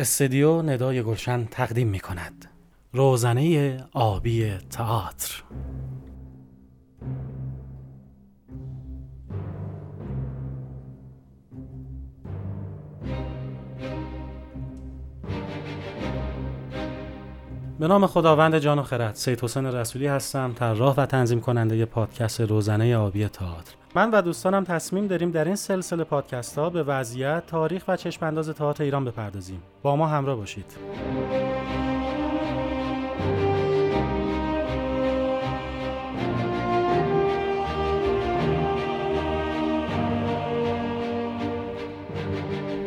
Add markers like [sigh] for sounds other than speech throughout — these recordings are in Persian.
استدیو ندای گلشن تقدیم می کند روزنه آبی تئاتر. به نام خداوند جان و خرد سید حسین رسولی هستم طراح و تنظیم کننده پادکست روزنه آبی تئاتر. من و دوستانم تصمیم داریم در این سلسله پادکست ها به وضعیت تاریخ و چشم انداز تئاتر ایران بپردازیم. با ما همراه باشید.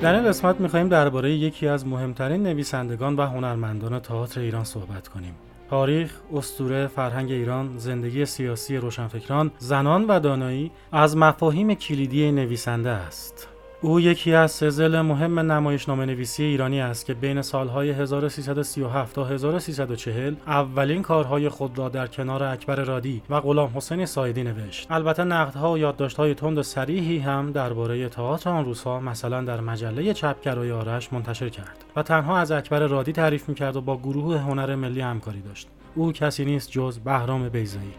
در این قسمت می‌خواهیم درباره یکی از مهمترین نویسندگان و هنرمندان تئاتر ایران صحبت کنیم. تاریخ، استوره، فرهنگ ایران، زندگی سیاسی روشنفکران، زنان و دانایی از مفاهیم کلیدی نویسنده است. او یکی از سزل مهم نمایشنامه نویسی ایرانی است که بین سالهای 1337 تا 1340 اولین کارهای خود را در کنار اکبر رادی و غلام حسین سایدی نوشت. البته نقدها و یادداشت‌های تند و صریحی هم درباره تئاتر آن روزها مثلا در مجله چپگرای آرش منتشر کرد و تنها از اکبر رادی تعریف می‌کرد و با گروه هنر ملی همکاری داشت. او کسی نیست جز بهرام بیزایی.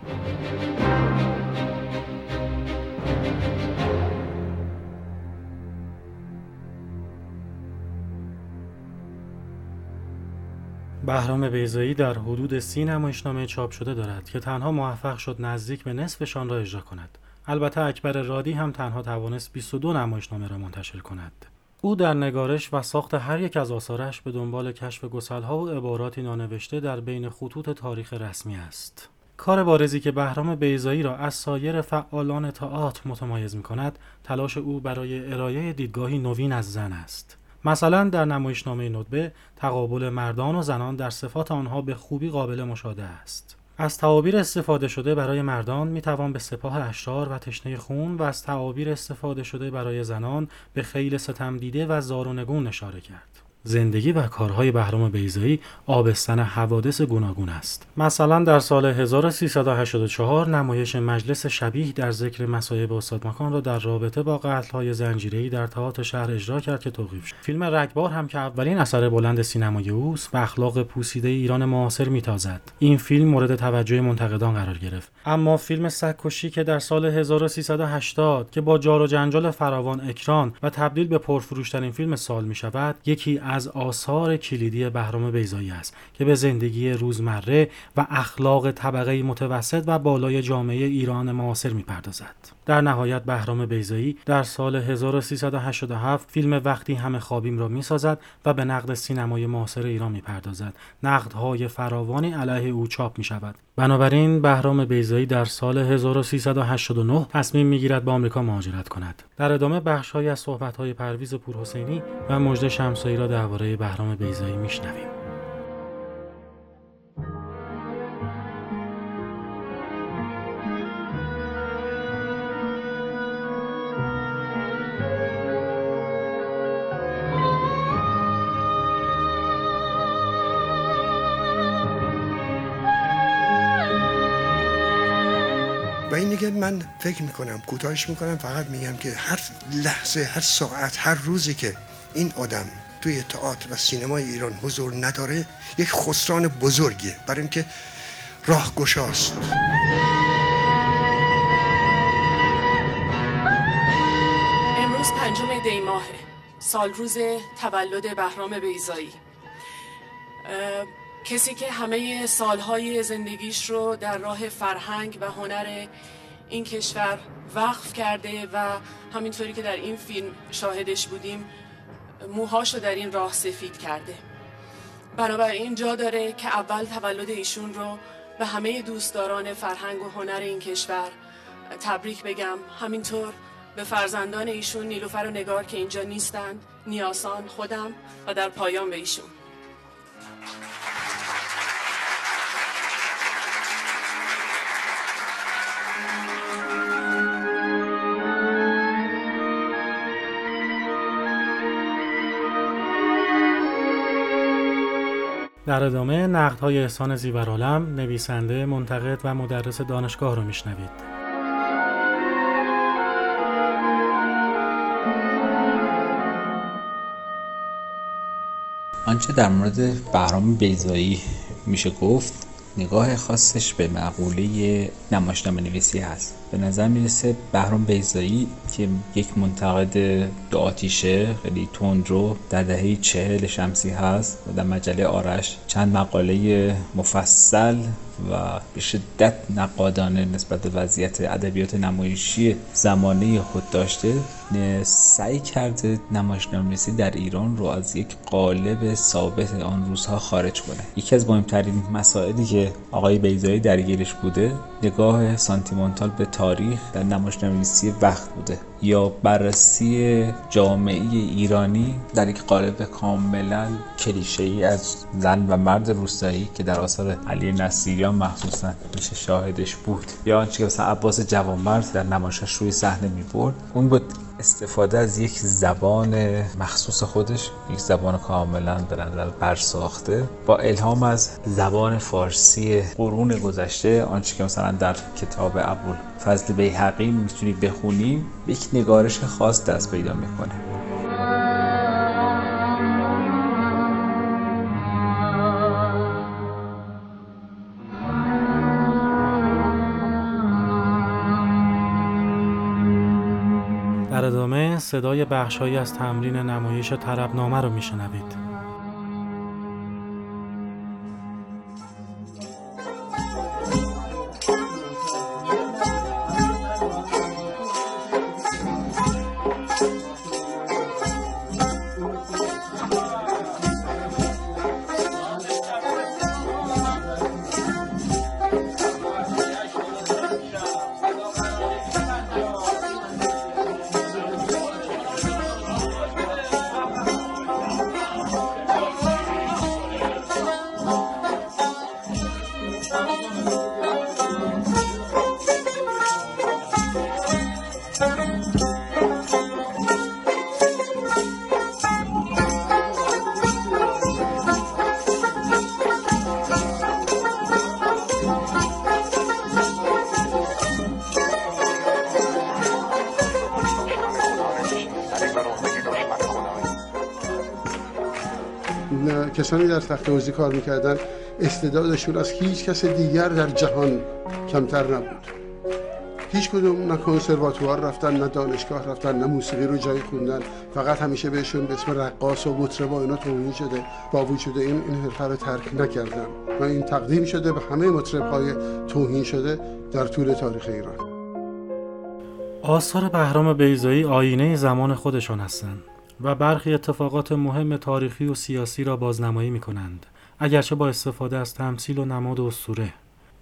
بهرام بیزایی در حدود سی نمایشنامه چاپ شده دارد که تنها موفق شد نزدیک به نصفشان را اجرا کند. البته اکبر رادی هم تنها توانست 22 نمایشنامه را منتشر کند. او در نگارش و ساخت هر یک از آثارش به دنبال کشف گسلها و عباراتی نانوشته در بین خطوط تاریخ رسمی است. کار بارزی که بهرام بیزایی را از سایر فعالان تئاتر متمایز می کند، تلاش او برای ارائه دیدگاهی نوین از زن است. مثلا در نمایشنامه ندبه تقابل مردان و زنان در صفات آنها به خوبی قابل مشاهده است. از تعابیر استفاده شده برای مردان می توان به سپاه اشرار و تشنه خون و از تعابیر استفاده شده برای زنان به خیل ستم دیده و زارونگون اشاره کرد. زندگی و کارهای بهرام بیزایی آبستن حوادث گوناگون است. مثلا در سال 1384 نمایش مجلس شبیه در ذکر مصایب استاد مکان را در رابطه با قتل‌های زنجیره‌ای در تئاتر شهر اجرا کرد که توقیف شد. فیلم رگبار هم که اولین اثر بلند سینمای اوست به اخلاق پوسیده ایران معاصر میتازد. این فیلم مورد توجه منتقدان قرار گرفت. اما فیلم سگکشی که در سال 1380 که با جار و جنجال فراوان اکران و تبدیل به پرفروشترین فیلم سال می شود، یکی از آثار کلیدی بهرام بیزایی است که به زندگی روزمره و اخلاق طبقه متوسط و بالای جامعه ایران معاصر می‌پردازد. در نهایت بهرام بیزایی در سال 1387 فیلم وقتی همه خوابیم را می‌سازد و به نقد سینمای معاصر ایران می‌پردازد. نقدهای فراوانی علیه او چاپ می شود. بنابراین بهرام بیزایی در سال 1389 تصمیم می‌گیرد به آمریکا مهاجرت کند. در ادامه بخشهایی از صحبت‌های پرویز پورحسینی و مجد شمسایی را درباره بهرام بیزایی میشنویم. دیگه من فکر می‌کنم کوتاهش می‌کنم فقط میگم که هر لحظه هر ساعت هر روزی که این آدم توی تئاتر و سینمای ایران حضور نداره یک خسران بزرگیه. برای اینکه راه گشاست امروز پنجم دی ماه سال روز تولد بهرام بیزایی کسی که همه سالهای زندگیش رو در راه فرهنگ و هنر این کشور وقف کرده و همینطوری که در این فیلم شاهدش بودیم موهاشو در این راه سفید کرده. بنابراین جا داره که اول تولد ایشون رو به همه دوستداران فرهنگ و هنر این کشور تبریک بگم. همینطور به فرزندان ایشون نیلوفر و نگار که اینجا نیستند نیاسان خودم و در پایان به ایشون. در ادامه نقدهای احسان زیورالم نویسنده منتقد و مدرس دانشگاه رو میشنوید. آنچه در مورد بهرام بیزایی میشه گفت نگاه خاصش به معقوله نمایشنامه نویسی هست. به نظر می‌رسه بهرام بیزایی که یک منتقد دو آتیشه خیلی تندرو در دهه چهل شمسی هست و در مجله آرش چند مقاله مفصل و به شدت نقادانه نسبت به وضعیت ادبیات نمایشی زمانه خود داشته. سعی کرده نمایشنامه‌نویسی در ایران رو از یک قالب ثابت آن روزها خارج کنه. یکی از مهمترین مسائلی که آقای بیزایی درگیرش بوده نگاه سانتیمانتال به تاریخ در نمایشنامه‌نویسی وقت بوده یا بررسی جامعه ایرانی در یک قالب کاملا کلیشه ای از زن و مرد روستایی که در آثار علی نصیریان مخصوصا میشه شاهدش بود یا آنچه که مثلا عباس جوانمرد در نمایشش روی صحنه می‌برد اون بود استفاده از یک زبان مخصوص خودش یک زبان کاملا به نظر برساخته با الهام از زبان فارسی قرون گذشته آنچه که مثلا در کتاب ابوال فضل بیهقی می‌تونی بخونیم یک نگارش خاص دست پیدا می‌کنه. صدای بخشهایی از تمرین نمایش طربنامه رو میشنوید. کسانی در تخت حوزی کار می‌کردن استعدادشون از هیچ کس دیگر در جهان کمتر نبود. هیچ کدوم نه کنسرواتوار رفتن نه دانشگاه رفتن نه موسیقی رو جایی خوندن. فقط همیشه بهشون به اسم رقاص و مطرب و اینا توهین شده با وجود این این حرفه رو ترک نکردن. و این تقدیم شده به همه مطرب های توهین شده در طول تاریخ ایران. آثار بهرام بیزایی آینه زمان خودشان هستند و برخی اتفاقات مهم تاریخی و سیاسی را بازنمایی می کنند اگرچه با استفاده از تمثیل و نماد اسطوره.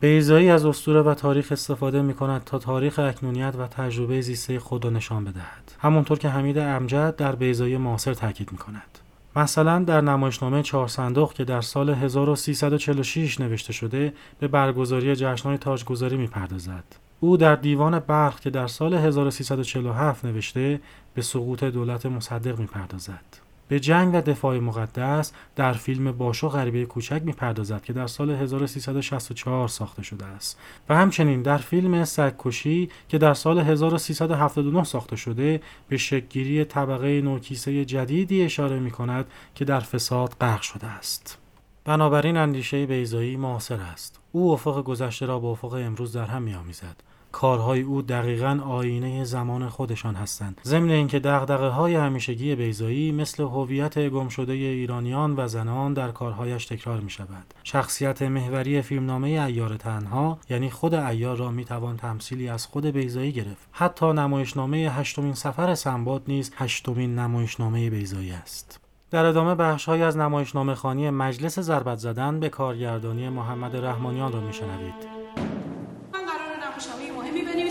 بیزایی از اسطوره و تاریخ استفاده می کند تا تاریخ اکنونیت و تجربه زیسته خود را نشان بدهد. همونطور که حمید امجد در بیزایی معاصر تاکید می کند مثلا در نمایشنامه چهار صندوق که در سال 1346 نوشته شده به برگزاری جشنهای تاجگذاری می‌پردازد. او در دیوان برخ که در سال 1347 نوشته به سقوط دولت مصدق می‌پردازد. به جنگ و دفاع مقدس در فیلم باشو غریبه کوچک می‌پردازد که در سال 1364 ساخته شده است و همچنین در فیلم سگکشی که در سال 1379 ساخته شده به شکگیری طبقه نوکیسه جدیدی اشاره می کند که در فساد غرق شده است. بنابراین اندیشه بیزایی معاصر است. او افق گذشته را با افق امروز در هم میآمیزد کارهای او دقیقا آینه زمان خودشان هستند. ضمن اینکه دغدغه های همیشگی بیزایی مثل هویت گم شده ایرانیان و زنان در کارهایش تکرار می شود شخصیت محوری فیلمنامه ایار تنها یعنی خود ایار را می توان تمثیلی از خود بیزایی گرفت. حتی نمایشنامه هشتمین سفر سنباد نیز هشتمین نمایشنامه بیزایی است. در ادامه بخشهایی از نمایشنامه خانی مجلس ضربت زدن به کارگردانی محمد رحمانیان را میشنوید.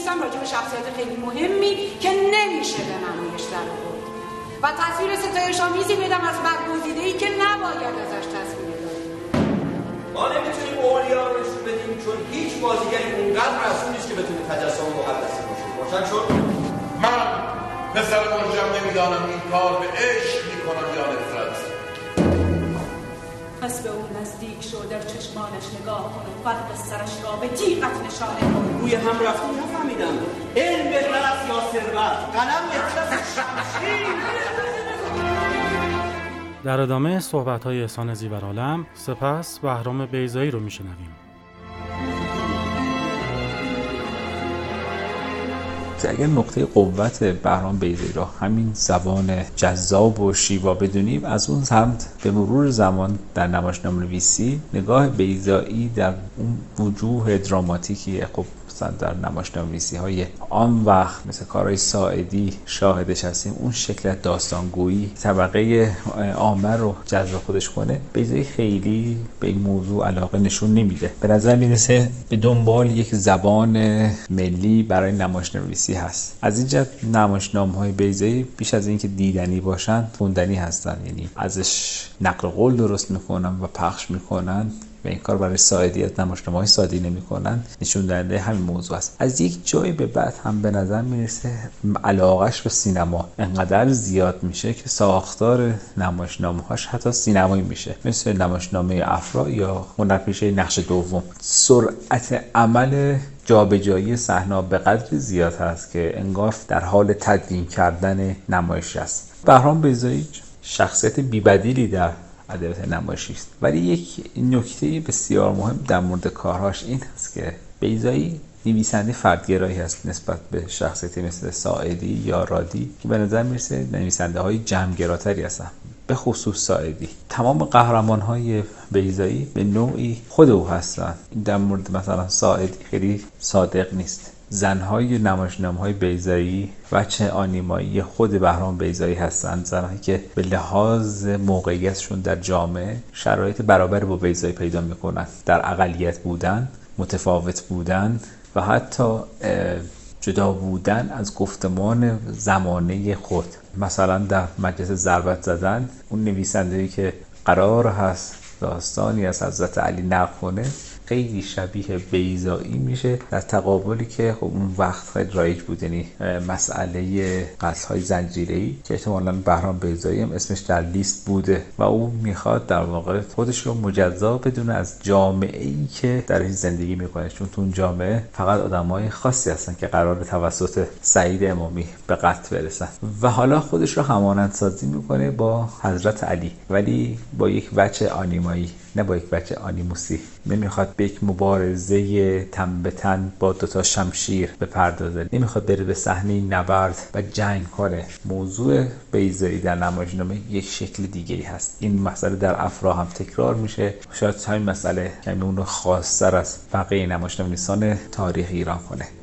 نوشتم راجع به شخصیت خیلی مهمی که نمیشه به نمایش در آورد. و تصویر ستایش آمیزی بدم از برگزیده ای که نباید ازش تصویر ما نمی‌تونیم اولیا رو نشون بدیم چون هیچ بازیگری اونقدر رسول نیست که بتونه تجسم مقدسی باشه. روشن شد؟ من پسر مرجم نمی‌دانم این کار به عشق می‌کنم یا پس به او نزدیک شو در چشمانش نگاه کن و فرق سرش را به تیغت نشانه کن. روی هم رفتیم نفهمیدم. علم بهتر است یا ثروت؟ قلم بهتر در ادامه صحبت های احسان زیورالم سپس بهرام بیزایی رو میشنویم. اگر نقطه قوت بهرام بیزایی را همین زبان جذاب و شیوا بدونیم از اون سمت به مرور زمان در نمایشنامه نویسی نگاه بیزایی در اون وجوه دراماتیکی خب مثلا در نمایشنامه‌نویسی های آن وقت مثل کارهای ساعدی شاهدش هستیم. اون شکل داستانگویی طبقه عامه رو جذب خودش کنه بیزایی خیلی به این موضوع علاقه نشون نمیده. به نظر می‌رسه به دنبال یک زبان ملی برای نمایشنامه‌نویسی هست. از اینجا نمایشنامه های بیزایی بیش از اینکه دیدنی باشن خوندنی هستن. یعنی ازش نقل قول درست می‌کنن و پخش می‌کنن. و این کار برای ساعدی از نمایشنامه های سادی نمی‌کنن. نشون دهنده همین موضوع است. از یک جایی به بعد هم به نظر می‌رسه علاقش به سینما انقدر زیاد میشه که ساختار نمایشنامه هاش حتی سینمایی میشه. مثل نمایشنامه افرا یا هنرپیشه نقش دوم. سرعت عمل جابجایی صحنه به قدری زیاد هست که انگار در حال تدوین کردن نمایش است. بهرام بیزایی شخصیت بیبدیلی در ادبیات نمایشی است. ولی یک نکته بسیار مهم در مورد کارهاش این است که بیزایی نویسنده فردگرایی هست نسبت به شخصیتی مثل ساعدی یا رادی که به نظر می‌رسه نویسنده های جمعگراتری هستن. به خصوص ساعدی. تمام قهرمان های بیزایی به نوعی خود او هستن. در مورد مثلا ساعدی خیلی صادق نیست. زنهای نمایشنامه بیزایی چه آنیمایی خود بهرام بیزایی هستند. زنهایی که به لحاظ موقعیتشون در جامعه شرایط برابر با بیزایی پیدا می‌کنن. در اقلیت بودن متفاوت بودن و حتی جدا بودن از گفتمان زمانه خود. مثلا در مجلس ضربت زدن اون نویسنده که قرار هست داستانی از حضرت علی نقل خیلی شبیه بیزایی میشه در تقابلی که خب اون وقت خیلی رایج بود یعنی مسئله قتل های زنجیره که احتمالا بهرام بیزایی هم اسمش در لیست بوده و او می‌خواد در واقع خودش رو مجزا بدونه از جامعه ای که درش زندگی می‌کنه. چون تو اون جامعه فقط آدمای خاصی هستن که قرار توسط سعید امامی به قتل برسن. و حالا خودش رو همانند سازی می‌کنه با حضرت علی. ولی با یک بچه آنیمایی. نه با یک بچه آنیموسی. نمی‌خواد به یک مبارزه تن به تن با دوتا شمشیر بپردازه. نمی‌خواد بره به صحنه نبرد و جنگ کنه. موضوع بیزایی در نمایشنامه یک شکل دیگری هست. این مسئله در افرا هم تکرار میشه. شاید همین مسئله کمی اون رو خاصتر از بقیه نمایشنامه تاریخ ایران کنه.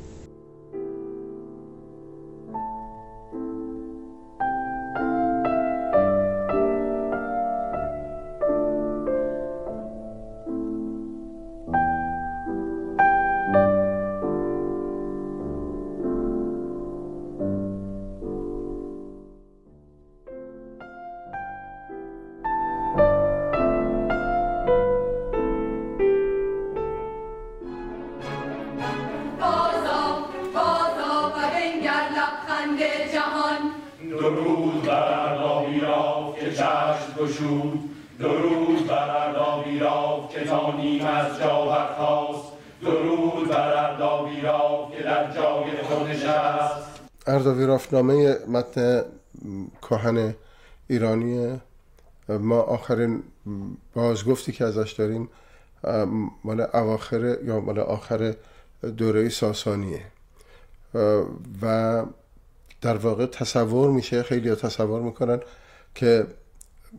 نامه متن کهن ایرانی ما آخرین بازگفتی که ازش داریم مال اواخر یا مال آخر دوره ساسانیه. و در واقع تصور میشه خیلی تصور می‌کنن که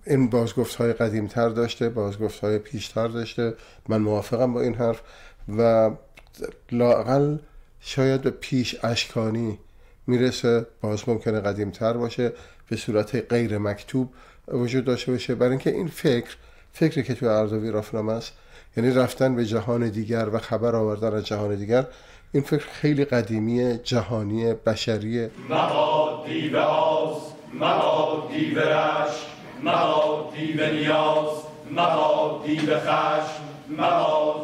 این بازگفت های قدیم تر داشته بازگفت های پیشتر داشته. من موافقم با این حرف و لاقل شاید به پیش اشکانی می‌رسه باز ممکنه قدیم تر باشه به صورت غیر مکتوب وجود داشته باشه. برای اینکه این فکر فکری که تو اردوی رافنامه است یعنی رفتن به جهان دیگر و خبر آوردن از جهان دیگر این فکر خیلی قدیمی جهانی بشری مباد دیو آز مباد دیو رش مباد دیو نیاز دیو خشم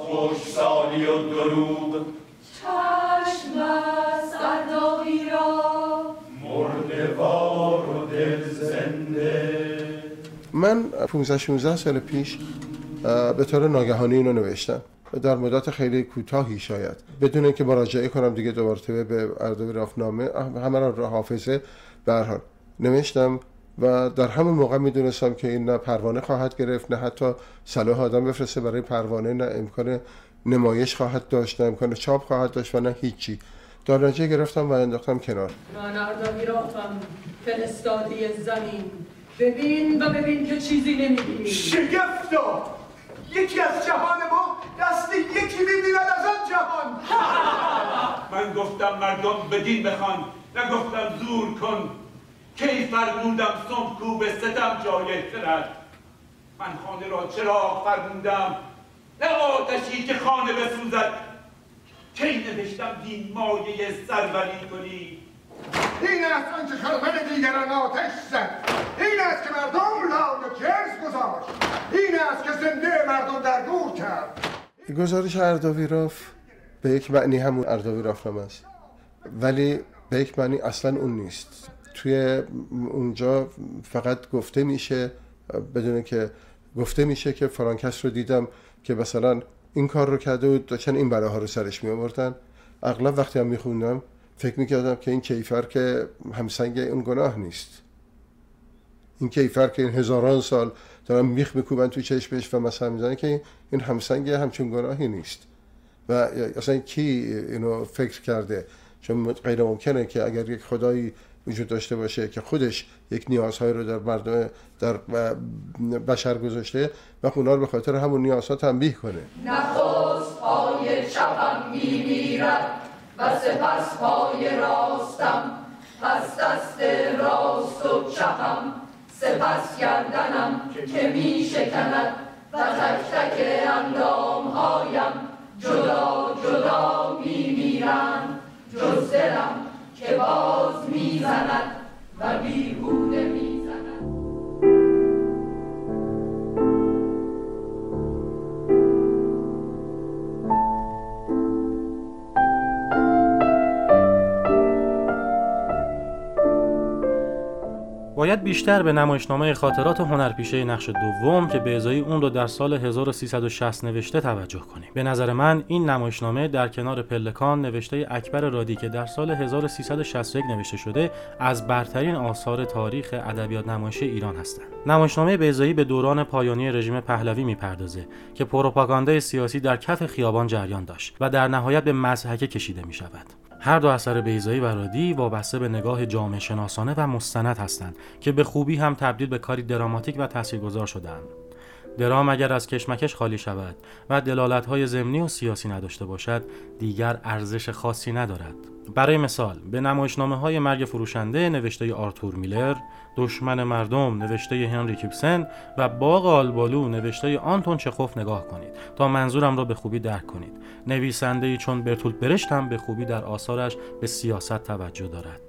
خوش سالی و دروغ. چشم من 15 16 سال پیش به طور ناگهانی اینو نوشتم. در مدت خیلی کوتاهی شاید. بدون اینکه مراجعه کنم دیگه دوباره به اردوی رافنامه همه را حافظه. به نوشتم و در همون موقع می‌دونستم که این نه پروانه خواهد گرفت نه حتی صلاح آدم بفرسته برای پروانه نه امکان نمایش خواهد داشت نه امکان چاپ خواهد داشت و نه هیچی. دارنجه گرفتم و انداختم کنار. من اردوی رفتم فرستادی زمین. ببین و ببین که چیزی نمی‌بینی. شگفتا یکی از جهان ما دست یکی می‌بیند از آن جهان. [laughs] من گفتم مردم بدین بخوان نگفتم زور کن. کی فرمودم سم به ستم جای خرد. من خانه را چراغ فرمودم نه آتشی که خانه بسوزد. کی نوشتم دین مایه سروری کنی؟ این است آنچه خرمن دیگران آتش زد. این است که مردم لال کرز گذاشت. این است که زنده مردم در گور کرد. گزارش اردویراف به یک معنی همون اردویراف نام است. ولی به یک معنی اصلا اون نیست. توی اونجا فقط گفته میشه بدون که گفته میشه که فرانکس رو دیدم که مثلا این کار رو کرده و داشتن این بلاها رو سرش می آوردن اغلب وقتی هم میخوندم فکر می‌کردم که این کیفر که همسنگ اون گناه نیست. این کیفر که این هزاران سال دارن میخ میکوبن تو چشمش و مثلا می‌زنه که این همسنگ همچون گناهی نیست. و اصلا کی اینو فکر کرده؟ چون غیر ممکنه که اگر یک خدایی وجود داشته باشه که خودش یک نیازهای رو در مردم در بشر گذاشته و اونا رو به خاطر همون نیازها تنبیه کنه. نخست پای چپم میمیرد و سپس پای راستم. پس دست راست و چپم سپس گردنم که می شکند و تک تک اندام هایم جدا جدا می میرند جز دلم که باز می‌زند و بیهوده می‌زند باید بیشتر به نمایشنامه خاطرات هنرپیشه نقش دوم که به ازای اون رو در سال 1360 نوشته توجه کنیم. به نظر من این نمایشنامه در کنار پلکان نوشته اکبر رادی که در سال 1361 نوشته شده از برترین آثار تاریخ ادبیات نمایشی ایران هستند. نمایشنامه بیزایی به دوران پایانی رژیم پهلوی می‌پردازه که پروپاگاندای سیاسی در کف خیابان جریان داشت و در نهایت به مضحکه کشیده می شود. هر دو اثر بیزایی و رادی وابسته به نگاه جامعه شناسانه و مستند هستند که به خوبی هم تبدیل به کاری دراماتیک و تاثیرگذار شدند. درام اگر از کشمکش خالی شود و دلالت‌های ضمنی و سیاسی نداشته باشد دیگر ارزش خاصی ندارد برای مثال به نمایشنامه های مرگ فروشنده نوشته آرتور میلر دشمن مردم نوشته هنری کیپسن و باغ آلبالو نوشته آنتون چخوف نگاه کنید تا منظورم را به خوبی درک کنید. نویسنده چون برتولت برشت هم به خوبی در آثارش به سیاست توجه دارد.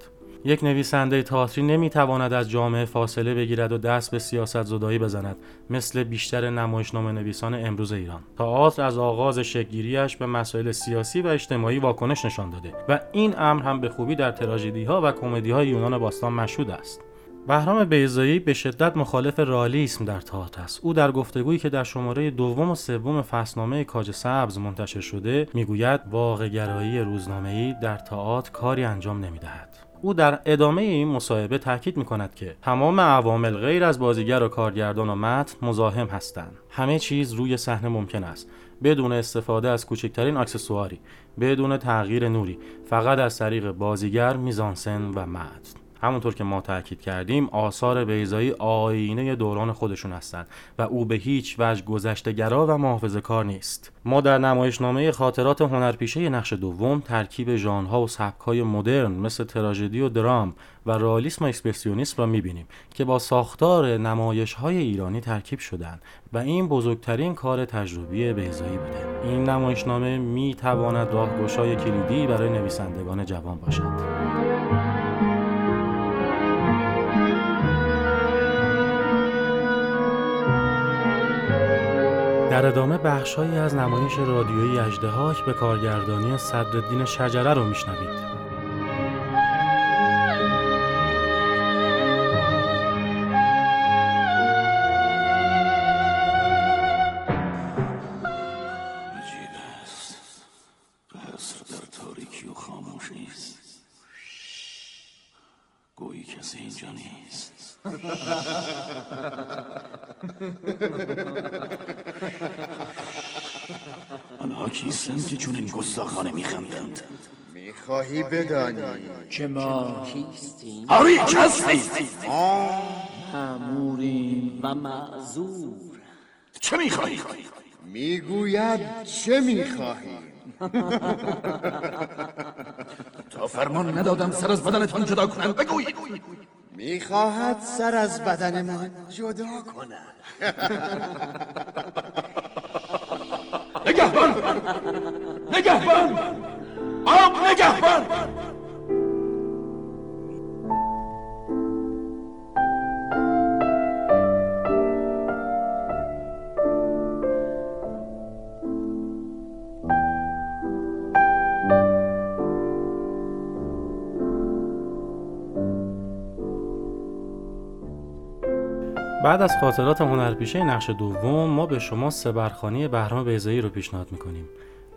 یک نویسنده تئاتری نمی‌تواند از جامعه فاصله بگیرد و دست به سیاست زدایی بزند مثل بیشتر نمایشنامه نویسان امروز ایران. تئاتر از آغاز شکلگیریش به مسائل سیاسی و اجتماعی واکنش نشان داده و این امر هم به خوبی در تراژدی ها و کمدی های یونان باستان مشهود است. بهرام بیزایی به شدت مخالف رالیسم در تئاتر است. او در گفتگویی که در شماره دوم و سوم فصلنامه کاج سبز منتشر شده می‌گوید واقعگرایی روزنامه‌ای در تئاتر کاری انجام نمی‌دهد. او در ادامه این مصاحبه تاکید می کند که تمام عوامل غیر از بازیگر و کارگردان و متن مزاحم هستند. همه چیز روی صحنه ممکن است. بدون استفاده از کوچکترین اکسسواری بدون تغییر نوری فقط از طریق بازیگر میزانسن و متن. همونطور که ما تاکید کردیم آثار بیزایی آینه دوران خودشون هستند و او به هیچ وجه گذشتهگرا و محافظه کار نیست. ما در نمایشنامه خاطرات هنرپیشه نقش دوم ترکیب ژانرها و سبکهای مدرن مثل تراژدی و درام و رالیسم و اکسپرسیونیسم را می‌بینیم که با ساختار نمایش های ایرانی ترکیب شدند و این بزرگترین کار تجربی بیزایی بوده. این نمایشنامه می‌تواند راهگشای کلیدی برای نویسندگان جوان باشد. در ادامه بخشهایی از نمایش رادیویی اجدهاک به کارگردانی صدرالدین شجره رو میشنوید. نیست آنها کیستند که چون این گستاخانه میخندند. می‌خواهی بدانی. که ما؟ کیستیم؟ آری هستیم مأموریم و معذور. چه می‌خواهی؟ می‌گوید چه می‌خواهی؟ تا فرمان ندادم سر از بدنتان جدا کنند بگویید می‌خواهد سر از بدن من جدا کند. نگهبان! نگهبان! آب نگهبان! بعد از خاطرات هنرپیشه نقش دوم ما به شما سه برخانی بهرام بیزایی رو پیشنهاد می‌کنیم.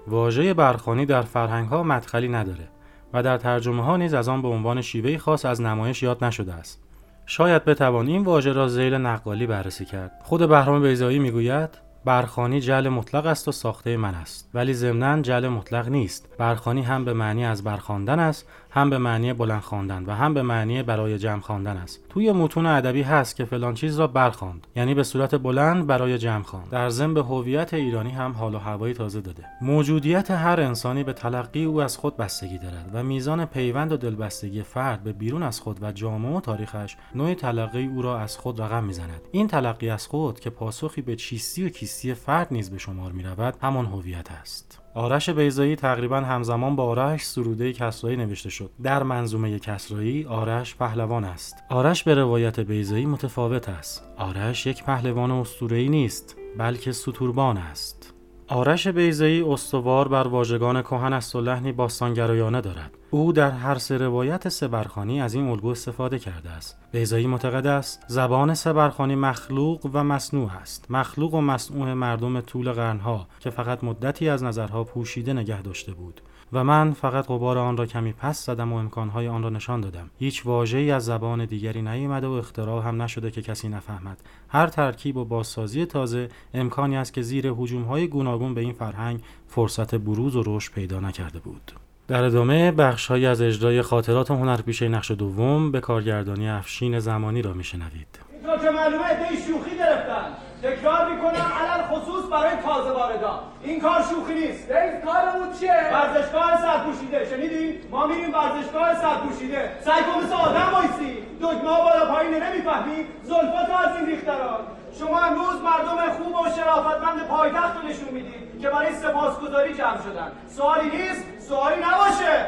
واژه برخانی در فرهنگ ها مدخلی نداره و در ترجمه ها نیز از آن به عنوان شیوهی خاص از نمایش یاد نشده است. شاید بتوان این واژه را زیل نقالی بررسی کرد. خود بهرام بیزایی می‌گوید برخانی جل مطلق است و ساخته من است. ولی ضمنا جل مطلق نیست. برخانی هم به معنی از برخواندن است هم به معنی بلند خواندن و هم به معنی برای جمع خواندن است. توی متون ادبی هست که فلان چیز را برخواند یعنی به صورت بلند برای جمع خواند. در ضمن به هویت ایرانی هم حال و هوایی تازه داده. موجودیت هر انسانی به تلقی او از خود بستگی دارد و میزان پیوند و دلبستگی فرد به بیرون از خود و جامعه و تاریخش نوع تلقی او را از خود رقم می‌زند. این تلقی از خود که پاسخی به چیستی و کیستی فرد نیز به شمار می رود همان هویت است. آرش بیزایی تقریبا همزمان با آرش سروده کسرایی نوشته شد. در منظومه کسرایی آرش پهلوان است. آرش به روایت بیزایی متفاوت است. آرش یک پهلوان اسطوره‌ای نیست بلکه ستوربان است. آرش بیزایی استوار بر واژگان کهن است و لحنی باستانگرایانه دارد. او در هر سه روایت سبرخانی از این الگو استفاده کرده است. بیزایی معتقد است زبان سبرخانی مخلوق و مصنوع است. مخلوق و مصنوع مردم طول قرنها که فقط مدتی از نظرها پوشیده نگه داشته بود. و من فقط غبار آن را کمی پس زدم و امکانهای آن را نشان دادم. هیچ واژه‌ای از زبان دیگری نیامده و اختراع هم نشده که کسی نفهمد. هر ترکیب و بازسازی تازه امکانی است که زیر هجوم‌های گوناگون به این فرهنگ فرصت بروز و رشد پیدا نکرده بود. در ادامه بخشهایی از اجرای خاطرات هنرپیشه نقش دوم به کارگردانی افشین زمانی را میشنوید. اینطور که معلومه؟ شوخی گرفتن. تکرار می‌کنم علل خصوص برای تازه واردان این کار شوخی نیست. دیو کارمون چیه؟ ورزشگاه سرپوشیده. شنیدی؟ ما میریم ورزشگاه سرپوشیده. سعی کن مثل آدم وایسی. دکمه بالا پایین نمی‌فهمی. زلفاتو از این ریختران شما امروز مردم خوب و شرافتمند پایتخت رو نشون می‌دید که برای سپاسگزاری جمع شدن. سوالی نیست سوالی نباشه.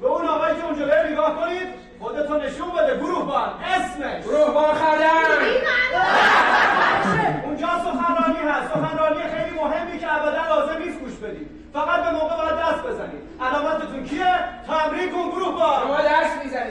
به اون آقایی که اونجا نگاه کنید. خودتون نشون بده گروه بان اسمش. گروه بان خدم اونجا سخنرانی هست. سخنرانی خیلی مهمی که ابدا لازم نیست گوش بدید. فقط به موقع باید دست بزنید. علامتتون کیه؟ تمرین کن گروه بان شما دست می‌زنید.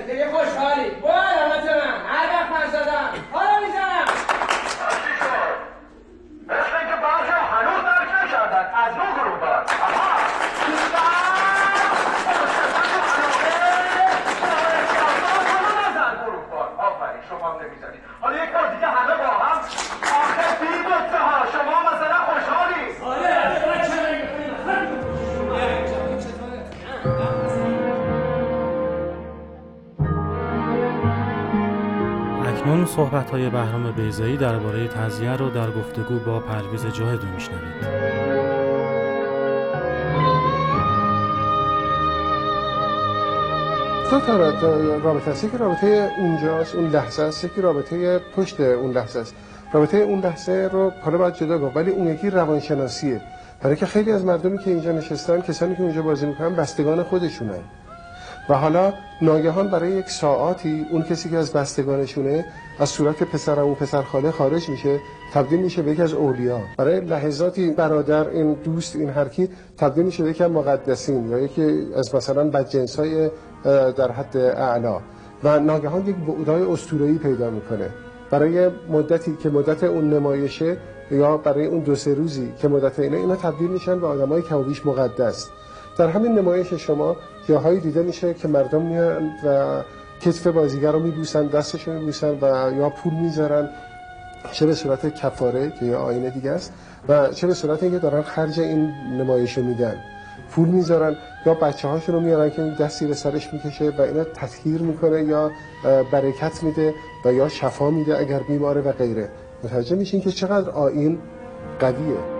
های بهرام بیزایی درباره تزیه رو در گفتگو با پرویز جاهدو میشنوید. دو تا رابطه است. یکی رابطه اونجاست اون لحظه است. یکی رابطه پشت اون لحظه است. رابطه اون لحظه رو حالا باید جدا گفت ولی اون یکی روانشناسیه. برای که خیلی از مردمی که اینجا نشستن کسانی که اونجا بازی می‌کنن بستگان خودشونن. و حالا ناگهان برای یک ساعاتی اون کسی که از بستگانشونه از صورت پسر اون پسر خاله خارج میشه تبدیل میشه به یکی از اولیا. برای لحظاتی برادر این دوست این هر کی تبدیل میشه به یکی مقدسین یا یکی از مثلا بدجنس های در حد اعلا. و ناگهان یک بعدای اسطوره‌ای پیدا می‌کنه. برای مدتی که مدت اون نمایشه یا برای اون دو سه روزی که مدت اینا اینا تبدیل میشن به آدمای کمابیش مقدس. در همین نمایش شما جاهایی دیده میشه که مردم میان و کتف بازیگر رو میبوسن دستش رو میبوسن و یا پول می‌ذارن. چه به صورت کفاره که یه آینه دیگه است و چه به صورت اینکه دارن خرج این نمایش میدن. پول می‌ذارن یا بچه هاشون رو میارن که دستی به سرش می‌کشه و اینا تطهیر می‌کنه یا برکت میده و یا شفا میده اگر بیماره و غیره. متوجه میشین که چقدر آین قویه.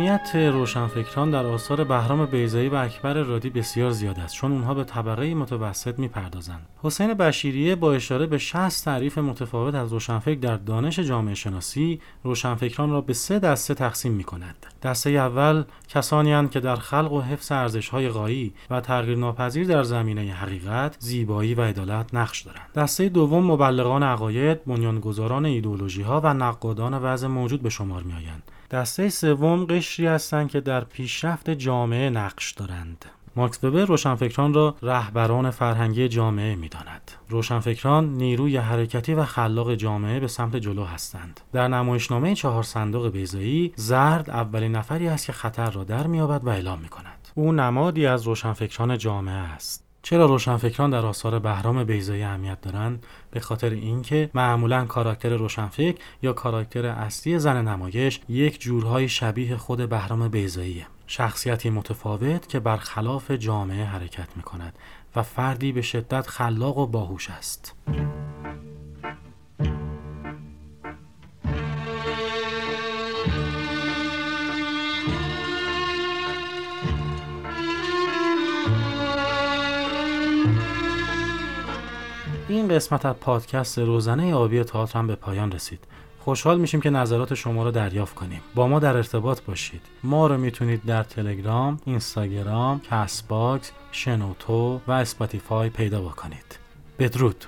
اهمیت روشنفکران در آثار بهرام بیزایی و اکبر رادی بسیار زیاد است چون اونها به طبقه متوسط می‌پردازند حسین بشیریه با اشاره به 60 تعریف متفاوت از روشنفکر در دانش جامعه شناسی روشنفکران را به سه دسته تقسیم می کند دسته اول کسانی هستند که در خلق و حفظ ارزش‌های غایی و تغییر ناپذیر در زمینه حقیقت، زیبایی و عدالت نقش دارند. دسته دوم مبلغان عقاید، بنیانگذاران ایدئولوژی‌ها و نقادان وضع موجود به شمار می‌آیند. دسته سوم قشری هستند که در پیشرفت جامعه نقش دارند. مارکس وبر روشنفکران را رهبران فرهنگی جامعه می‌داند. روشنفکران نیروی حرکتی و خلاق جامعه به سمت جلو هستند. در نمایشنامه چهار صندوق بیزایی زرد اولین نفری است که خطر را در میابد و اعلام می کند. او نمادی از روشنفکران جامعه است. چرا روشنفکران در آثار بهرام بیزایی اهمیت دارند؟ به خاطر اینکه معمولا کاراکتر روشنفکر یا کاراکتر اصلی زن نمایش یک جورهای شبیه خود بهرام بیزاییه شخصیتی متفاوت که برخلاف جامعه حرکت می کند و فردی به شدت خلاق و باهوش است. این قسمت از پادکست روزنه آبی تئاتر هم به پایان رسید. خوشحال میشیم که نظرات شما رو دریافت کنیم. با ما در ارتباط باشید. ما رو می‌تونید در تلگرام اینستاگرام کست باکس شنوتو و اسپاتیفای پیدا بکنید. بدرود.